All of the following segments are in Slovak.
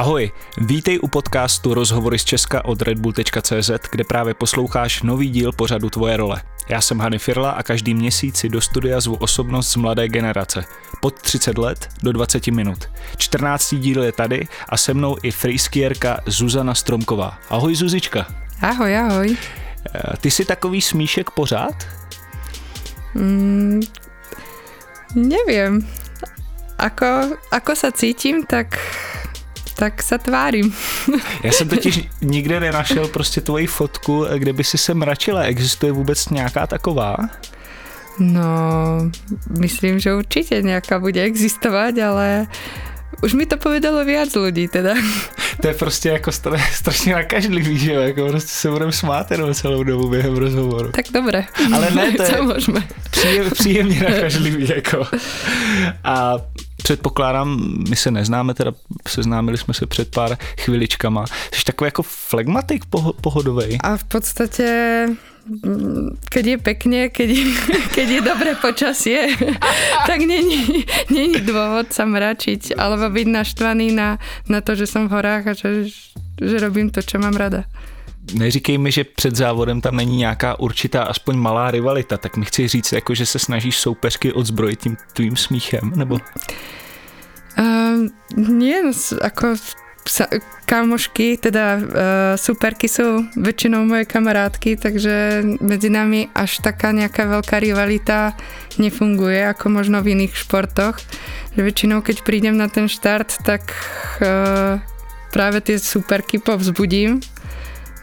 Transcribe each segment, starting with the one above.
Ahoj, vítej u podcastu Rozhovory z Česka od redbull.cz, kde právě posloucháš nový díl pořadu Tvoje role. Já jsem Hany Firla a každý měsíc si do studia zvu osobnost z mladé generace. Pod 30 let do 20 minut. 14. díl je tady a se mnou i freeskierka Zuzana Stromková. Ahoj Zuzička. Ahoj, ahoj. Eh, ty jsi takový smíšek pořád? Mm, neviem. Ako, ako sa cítim, tak tak se tvářím. Já jsem totiž nikde nenašel prostě tvoji fotku, kde by si se mračila. Existuje vůbec nějaká taková? No, myslím, že určitě nějaká bude existovat, ale už mi to povedalo viac ľudí teda. To je prostě jako strašně nakažlivý, že jo, jako prostě se budeme smát jenom celou dobu během rozhovoru. Tak dobré. Ale ne, to je můžeme. Příjem, příjemně nakažlivý, jako. A předpokládám, my se neznáme, teda seznámili jsme se před pár chviličkama. Jsi takový jako flegmatik pohodový. A v podstatě keď je pekne, keď je, keď je dobré počasie, tak není, není dôvod sa mračiť alebo byť naštvaný na, na to, že som v horách a že, že robím to, čo mám rada. Neříkej mi, že před závodem tam není nějaká určitá, aspoň malá rivalita, tak mi chci říct, jako, že se snažíš soupeřky odzbrojit tím tvým smíchem, nebo? Uh, nie, no, ako sa, kamošky, teda uh, superky sú väčšinou moje kamarátky, takže medzi nami až taká nejaká veľká rivalita nefunguje, ako možno v iných športoch. Že väčšinou, keď prídem na ten štart, tak uh, práve tie superky povzbudím,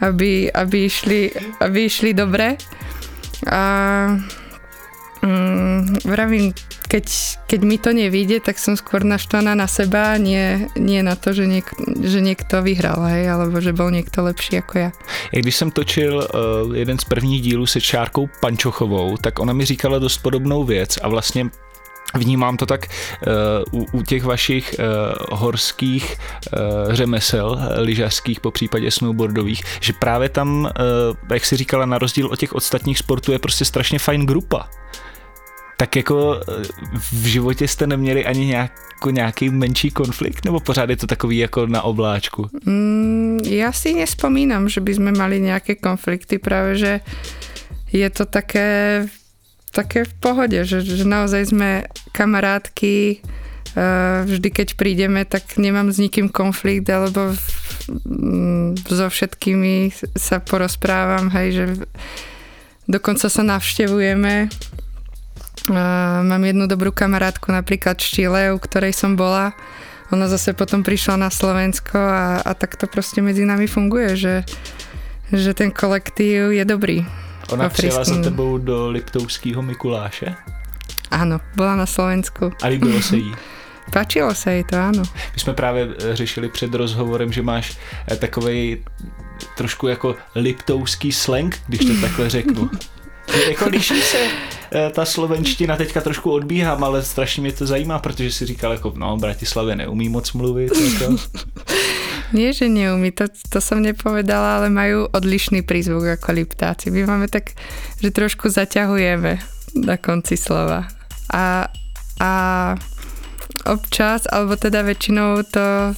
aby, aby, išli, aby išli dobre. A um, vravím, keď, keď mi to nevíde, tak som skôr naštvaná na seba, nie, nie na to, že, niek, že niekto vyhral, hej, alebo že bol niekto lepší ako ja. Jak když jsem točil uh, jeden z prvních dílů se Čárkou Pančochovou, tak ona mi říkala dost podobnou věc a vlastně Vnímám to tak uh, u, u těch vašich uh, horských uh, řemesel, lyžařských, po případě snowboardových, že právě tam, uh, jak si říkala, na rozdíl od těch ostatních sportů je prostě strašně fajn grupa tak jako v životě jste neměli ani nějaký menší konflikt, nebo pořád je to takový jako na obláčku? Mm, já si nespomínám, že by sme mali nějaké konflikty, právě že je to také, také v pohode, že, že naozaj sme kamarátky, eh, vždy keď prídeme, tak nemám s nikým konflikt, alebo mm, so všetkými sa porozprávam, hej, že dokonca sa navštevujeme Mám jednu dobrú kamarátku napríklad v Čile, u ktorej som bola. Ona zase potom prišla na Slovensko a, a tak to proste medzi nami funguje, že, že ten kolektív je dobrý. Ona přijela za tebou do Liptovského Mikuláše? Áno, bola na Slovensku. A líbilo se jí? Páčilo se jí to, áno. My jsme právě eh, řešili před rozhovorem, že máš eh, takovej trošku jako liptovský slang, když to takhle řeknu. jako liší se eh, ta slovenština, teďka trošku odbíhám, ale strašně mě to zajímá, protože si říkal jako, no, Bratislavě neumí moc mluvit. Jako. Nie, že neumí, to, to som nepovedala, ale majú odlišný prízvuk ako Liptáci. My máme tak, že trošku zaťahujeme na konci slova. A, a občas, alebo teda väčšinou to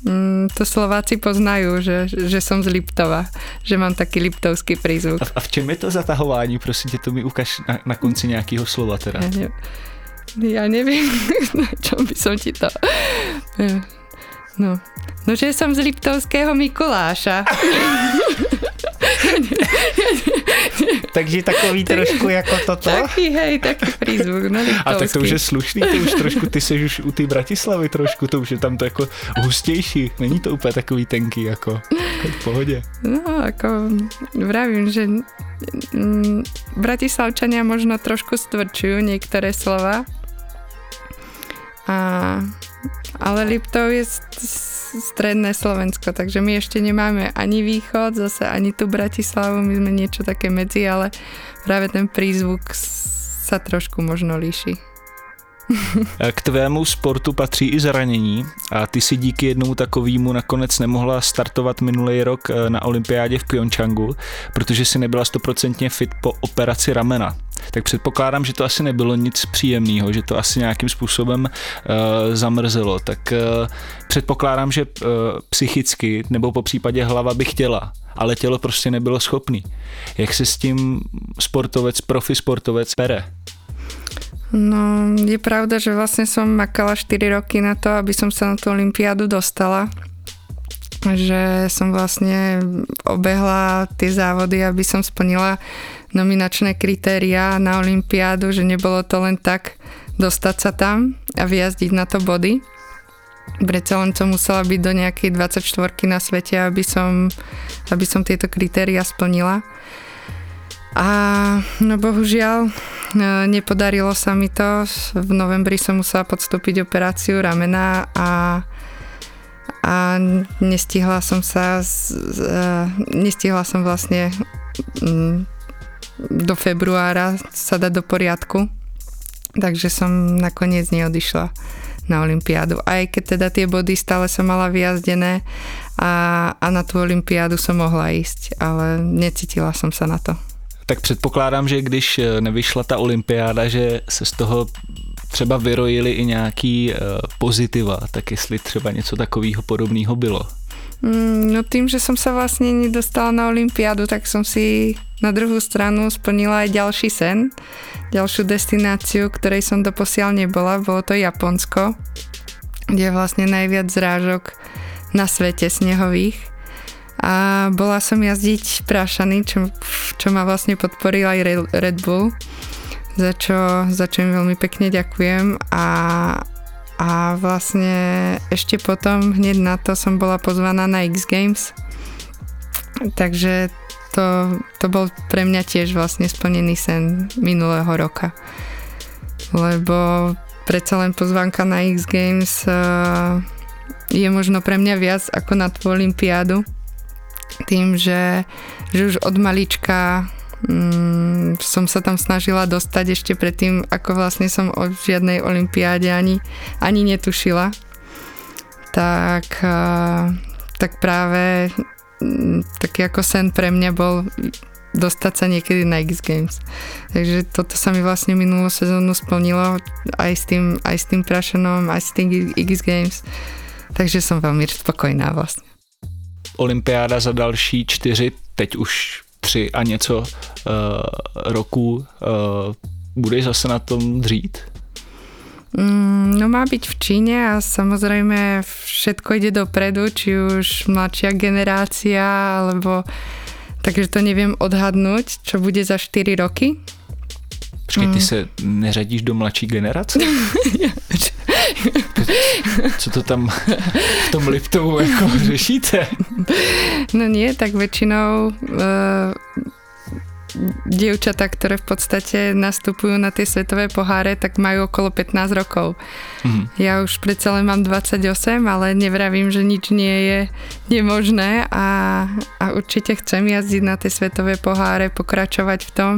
Mm, to Slováci poznajú, že, že som z Liptova, že mám taký liptovský prízvuk. A, a v čem je to zatahování? Prosím tě, to mi ukáž na, na konci nějakého slova teda. Ja, ne, ja neviem, na čom by som ti to... No, no že som z Liptovského Mikuláša. Takže takový trošku jako toto? Taký, hej, taký prízvuk. No, a tak to už je slušný, to už trošku, ty jsi už u té Bratislavy trošku, to už je tam to jako hustější. Není to úplně takový tenký, jako v pohodě. No, ako vravím, že mm, Bratislavčania možno trošku stvrčujú niektoré slova. A, ale Liptov je stredné Slovensko, takže my ešte nemáme ani východ, zase ani tu Bratislavu, my sme niečo také medzi, ale práve ten prízvuk sa trošku možno líši. K tvému sportu patří i zranění a ty si díky jednomu takovému nakonec nemohla startovat minulý rok eh, na olympiádě v Pyeongchangu, protože si nebyla stoprocentně fit po operaci ramena. Tak předpokládám, že to asi nebylo nic příjemného, že to asi nějakým způsobem uh, zamrzelo. Tak uh, předpokládám, že uh, psychicky nebo po případě hlava by chtěla, ale tělo prostě nebylo schopný. Jak se s tím sportovec, profi sportovec pere? No, je pravda, že vlastne som makala 4 roky na to, aby som sa na tú olympiádu dostala. Že som vlastne obehla tie závody, aby som splnila nominačné kritéria na olympiádu, že nebolo to len tak dostať sa tam a vyjazdiť na to body. Predsa len som musela byť do nejakej 24 na svete, aby som, aby som tieto kritéria splnila. A no bohužiaľ e, nepodarilo sa mi to. V novembri som musela podstúpiť operáciu ramena a, a nestihla som sa e, nestihla som vlastne mm, do februára sa dať do poriadku. Takže som nakoniec neodišla na Olympiádu. Aj keď teda tie body stále som mala vyjazdené a, a na tú Olympiádu som mohla ísť, ale necítila som sa na to tak předpokládám, že když eh, nevyšla ta olympiáda, že se z toho třeba vyrojili i nějaký uh, pozitiva, tak jestli třeba něco takového podobného bylo. Mm, no tým, že som sa vlastne nedostala na Olympiádu, tak som si na druhú stranu splnila aj ďalší sen, ďalšiu destináciu, ktorej som doposiaľ nebola, bolo to Japonsko, kde je vlastne najviac zrážok na svete snehových a bola som jazdiť prášany, čo, čo ma vlastne podporil aj Red Bull, za čo, za čo im veľmi pekne ďakujem. A, a vlastne ešte potom hneď na to som bola pozvaná na X Games, takže to, to bol pre mňa tiež vlastne splnený sen minulého roka. Lebo predsa len pozvánka na X Games uh, je možno pre mňa viac ako na tú olympiádu tým, že, že už od malička mm, som sa tam snažila dostať ešte predtým, ako vlastne som o žiadnej olympiáde ani, ani netušila. Tak, tak práve mm, taký ako sen pre mňa bol dostať sa niekedy na X Games. Takže toto sa mi vlastne minulú sezónu splnilo aj s tým, aj s tým Prašanom, aj s tým X Games. Takže som veľmi spokojná vlastne olympiáda za další čtyři, teď už tři a něco uh, roků. Uh, budeš zase na tom dřít? Mm, no má byť v Číne a samozrejme všetko ide dopredu, či už mladšia generácia, alebo takže to neviem odhadnúť, čo bude za 4 roky. Počkej, ty mm. se neřadíš do mladší generace? Co to tam v tom Liptovu jako řešíte? No nie, tak väčšinou uh, dievčatá, ktoré v podstate nastupujú na tie svetové poháre, tak majú okolo 15 rokov. Mm. Ja už predsa len mám 28, ale nevravím, že nič nie je nemožné a, a určite chcem jazdiť na tie svetové poháre, pokračovať v tom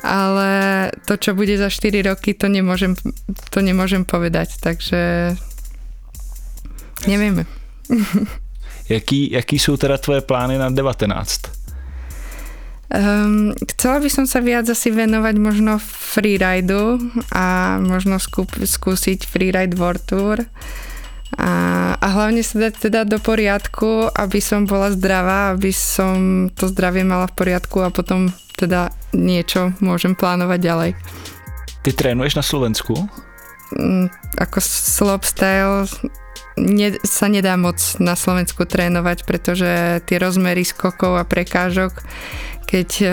ale to, čo bude za 4 roky, to nemôžem, to nemôžem povedať, takže nevieme. jaký, jaký sú teda tvoje plány na 19? Um, chcela by som sa viac asi venovať možno freeridu a možno skúp, skúsiť freeride World Tour a, a hlavne sa dať teda do poriadku, aby som bola zdravá, aby som to zdravie mala v poriadku a potom teda niečo môžem plánovať ďalej. Ty trénuješ na Slovensku? Mm, ako slopestyle ne, sa nedá moc na Slovensku trénovať, pretože tie rozmery skokov a prekážok, keď uh,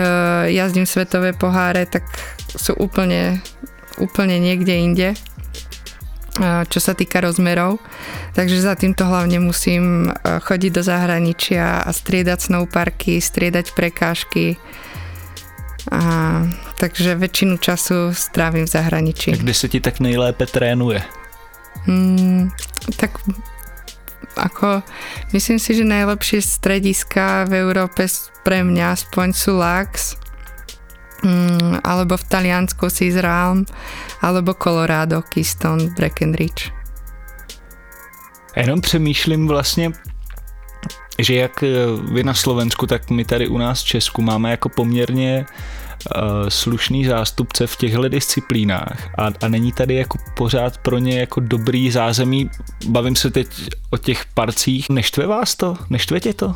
jazdím svetové poháre, tak sú úplne, úplne niekde inde uh, čo sa týka rozmerov. Takže za týmto hlavne musím uh, chodiť do zahraničia a striedať snowparky, striedať prekážky, a, takže väčšinu času strávim v zahraničí. A kde sa ti tak nejlépe trénuje? Mm, tak ako myslím si, že najlepšie strediska v Európe pre mňa aspoň sú Lax mm, alebo v Taliansku Realm, alebo Colorado, Keystone, Breckenridge. Jenom přemýšlím vlastně, že jak eh, vy na Slovensku, tak my tady u nás v Česku máme jako poměrně uh, slušný zástupce v těchto disciplínách a, a není tady jako pořád pro ně jako dobrý zázemí. Bavím se teď o těch parcích. Neštve vás to? Neštve tě to?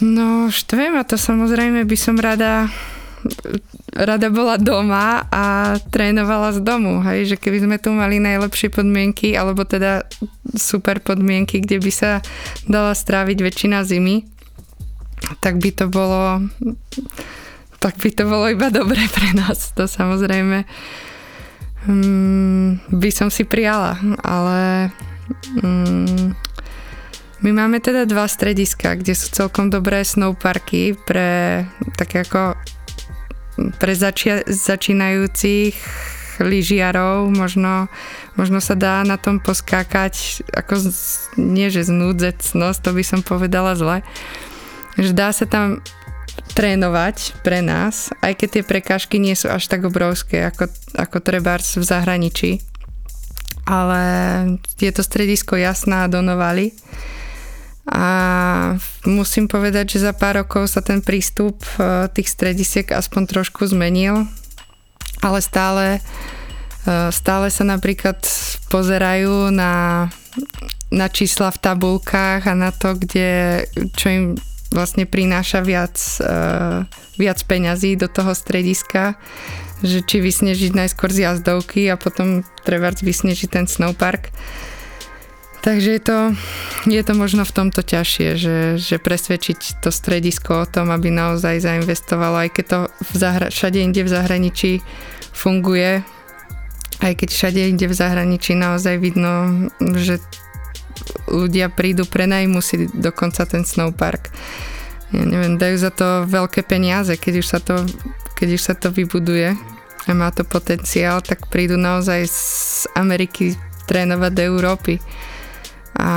No, štve ma to samozrejme, by som rada rada bola doma a trénovala z domu, hej, že keby sme tu mali najlepšie podmienky, alebo teda super podmienky, kde by sa dala stráviť väčšina zimy, tak by to bolo tak by to bolo iba dobre pre nás, to samozrejme um, by som si prijala, ale um, my máme teda dva strediska, kde sú celkom dobré snowparky pre také ako pre začia- začínajúcich lyžiarov, možno, možno sa dá na tom poskákať, ako z, nie že znúdzecnosť, to by som povedala zle, že dá sa tam trénovať pre nás, aj keď tie prekážky nie sú až tak obrovské, ako, ako trebárs v zahraničí. Ale je to stredisko Jasná Donovali a musím povedať, že za pár rokov sa ten prístup e, tých stredisiek aspoň trošku zmenil, ale stále, e, stále sa napríklad pozerajú na, na čísla v tabulkách a na to, kde, čo im vlastne prináša viac, e, viac peňazí do toho strediska, že či vysnežiť najskôr z jazdovky a potom treba vysnežiť ten snowpark. Takže je to, je to možno v tomto ťažšie, že, že presvedčiť to stredisko o tom, aby naozaj zainvestovalo, aj keď to v zahra- všade inde v zahraničí funguje, aj keď všade inde v zahraničí naozaj vidno, že ľudia prídu, prenajmu si dokonca ten snowpark. Ja neviem, dajú za to veľké peniaze, keď už sa to, keď už sa to vybuduje a má to potenciál, tak prídu naozaj z Ameriky trénovať do Európy. A,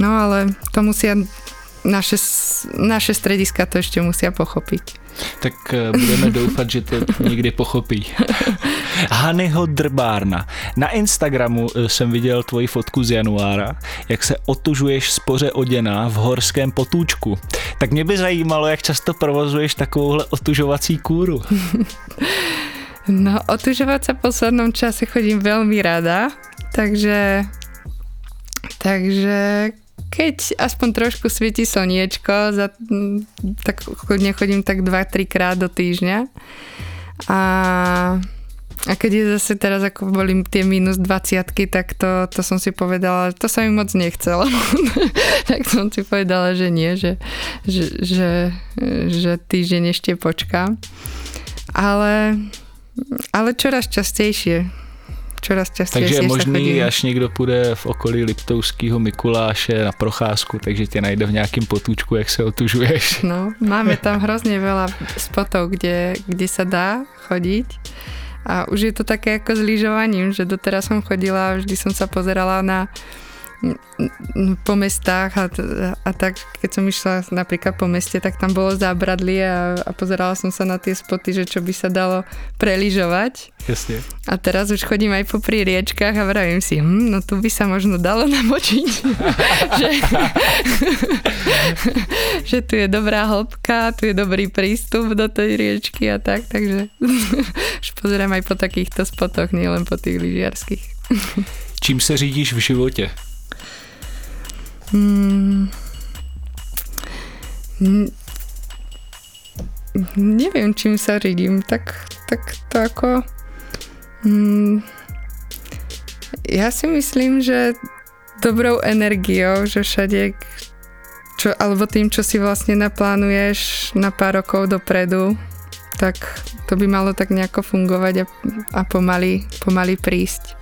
no ale to musia naše, naše strediska to ešte musia pochopiť. Tak eh, budeme doufat, že to někdy pochopí. Hanyho Drbárna. Na Instagramu eh, jsem viděl tvoji fotku z januára, jak se otužuješ spoře oděná v horském potůčku. Tak mě by zajímalo, jak často provozuješ takovouhle otužovací kúru. No, otužovať sa v poslednom čase chodím veľmi rada, takže Takže keď aspoň trošku svieti slniečko, za, tak nechodím tak 2-3 krát do týždňa. A, a keď je zase teraz ako boli tie minus 20 tak to, to som si povedala, to sa mi moc nechcelo. tak som si povedala, že nie, že, že, že, že týždeň ešte počkám. Ale, ale čoraz častejšie čoraz častěji. Takže je možný, až někdo půjde v okolí Liptovského Mikuláše na procházku, takže tě najde v nějakém potůčku, jak se otužuješ. No, máme tam hrozně veľa spotov, kde, kde sa dá chodiť. A už je to také ako s lyžovaním, že doteraz som chodila vždy som sa pozerala na po mestách a, a tak, keď som išla napríklad po meste, tak tam bolo zábradlie a, a pozerala som sa na tie spoty, že čo by sa dalo preližovať. Jasne. A teraz už chodím aj po riečkách a vravím si, hm, no tu by sa možno dalo namočiť. že, že tu je dobrá hĺbka, tu je dobrý prístup do tej riečky a tak, takže už pozerám aj po takýchto spotoch, nielen po tých lyžiarských. Čím se řídíš v životě? Hmm. Neviem, čím sa ridím. Tak, tak to ako... Hmm, ja si myslím, že dobrou energiou, že všade čo, alebo tým, čo si vlastne naplánuješ na pár rokov dopredu, tak to by malo tak nejako fungovať a, a pomaly, pomaly prísť.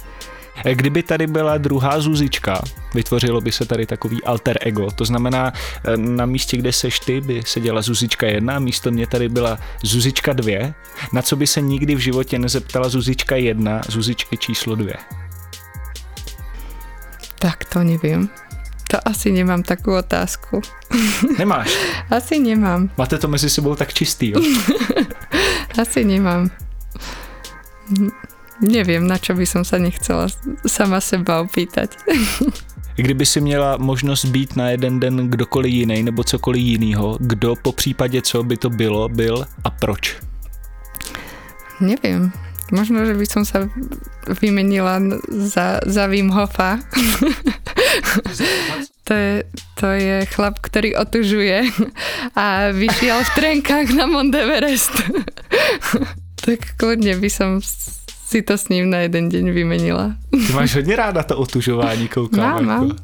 Kdyby tady byla druhá Zuzička, vytvořilo by se tady takový alter ego. To znamená, eh, na místě, kde seš ty, by seděla Zuzička jedna, místo mě tady byla Zuzička dvě. Na co by se nikdy v životě nezeptala Zuzička jedna, Zuzičky číslo dvě? Tak to nevím. To to asi nemám takú otázku. Nemáš? Asi nemám. Máte to mezi sebou tak čistý, jo? Asi nemám. Neviem, na čo by som sa nechcela sama seba opýtať. Kdyby si měla možnost být na jeden den kdokoliv jiný nebo cokoliv jinýho, kdo po případě co by to bylo, byl a proč? Neviem. Možno, že by som sa vymenila za, za Wim Hofa. to, je, to je chlap, ktorý otužuje a vyšiel v trenkách na Mount Everest. tak kľudne by som si to s ním na jeden deň vymenila. Ty máš hodně ráda to otužování, koukám. Mám, jako. mám.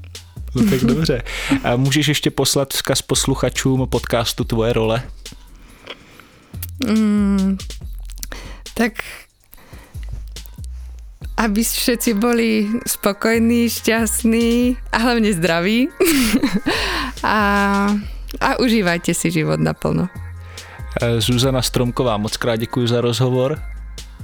No tak dobře. A můžeš ještě poslat vzkaz posluchačům podcastu Tvoje role? Mm, tak aby všetci boli spokojní, šťastní a hlavne zdraví. a, a užívajte si život naplno. Eh, Zuzana Stromková, moc krát děkuji za rozhovor.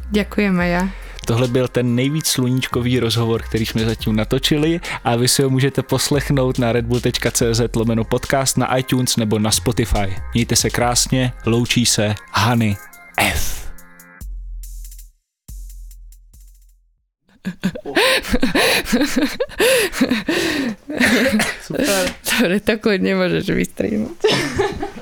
Ďakujem aj ja. Tohle byl ten nejvíc sluníčkový rozhovor, který jsme zatím natočili a vy si ho můžete poslechnout na redbull.cz lomeno podcast na iTunes nebo na Spotify. Mějte se krásně, loučí se Hany F. Dobre, to kľudne môžeš vystrihnúť.